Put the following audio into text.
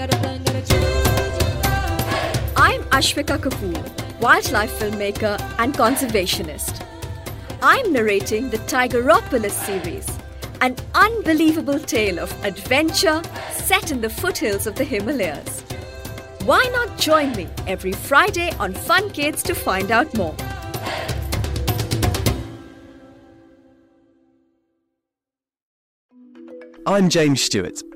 I'm Ashwika Kapoor, wildlife filmmaker and conservationist. I'm narrating the Tigeropolis series, an unbelievable tale of adventure set in the foothills of the Himalayas. Why not join me every Friday on Fun Kids to find out more? I'm James Stewart,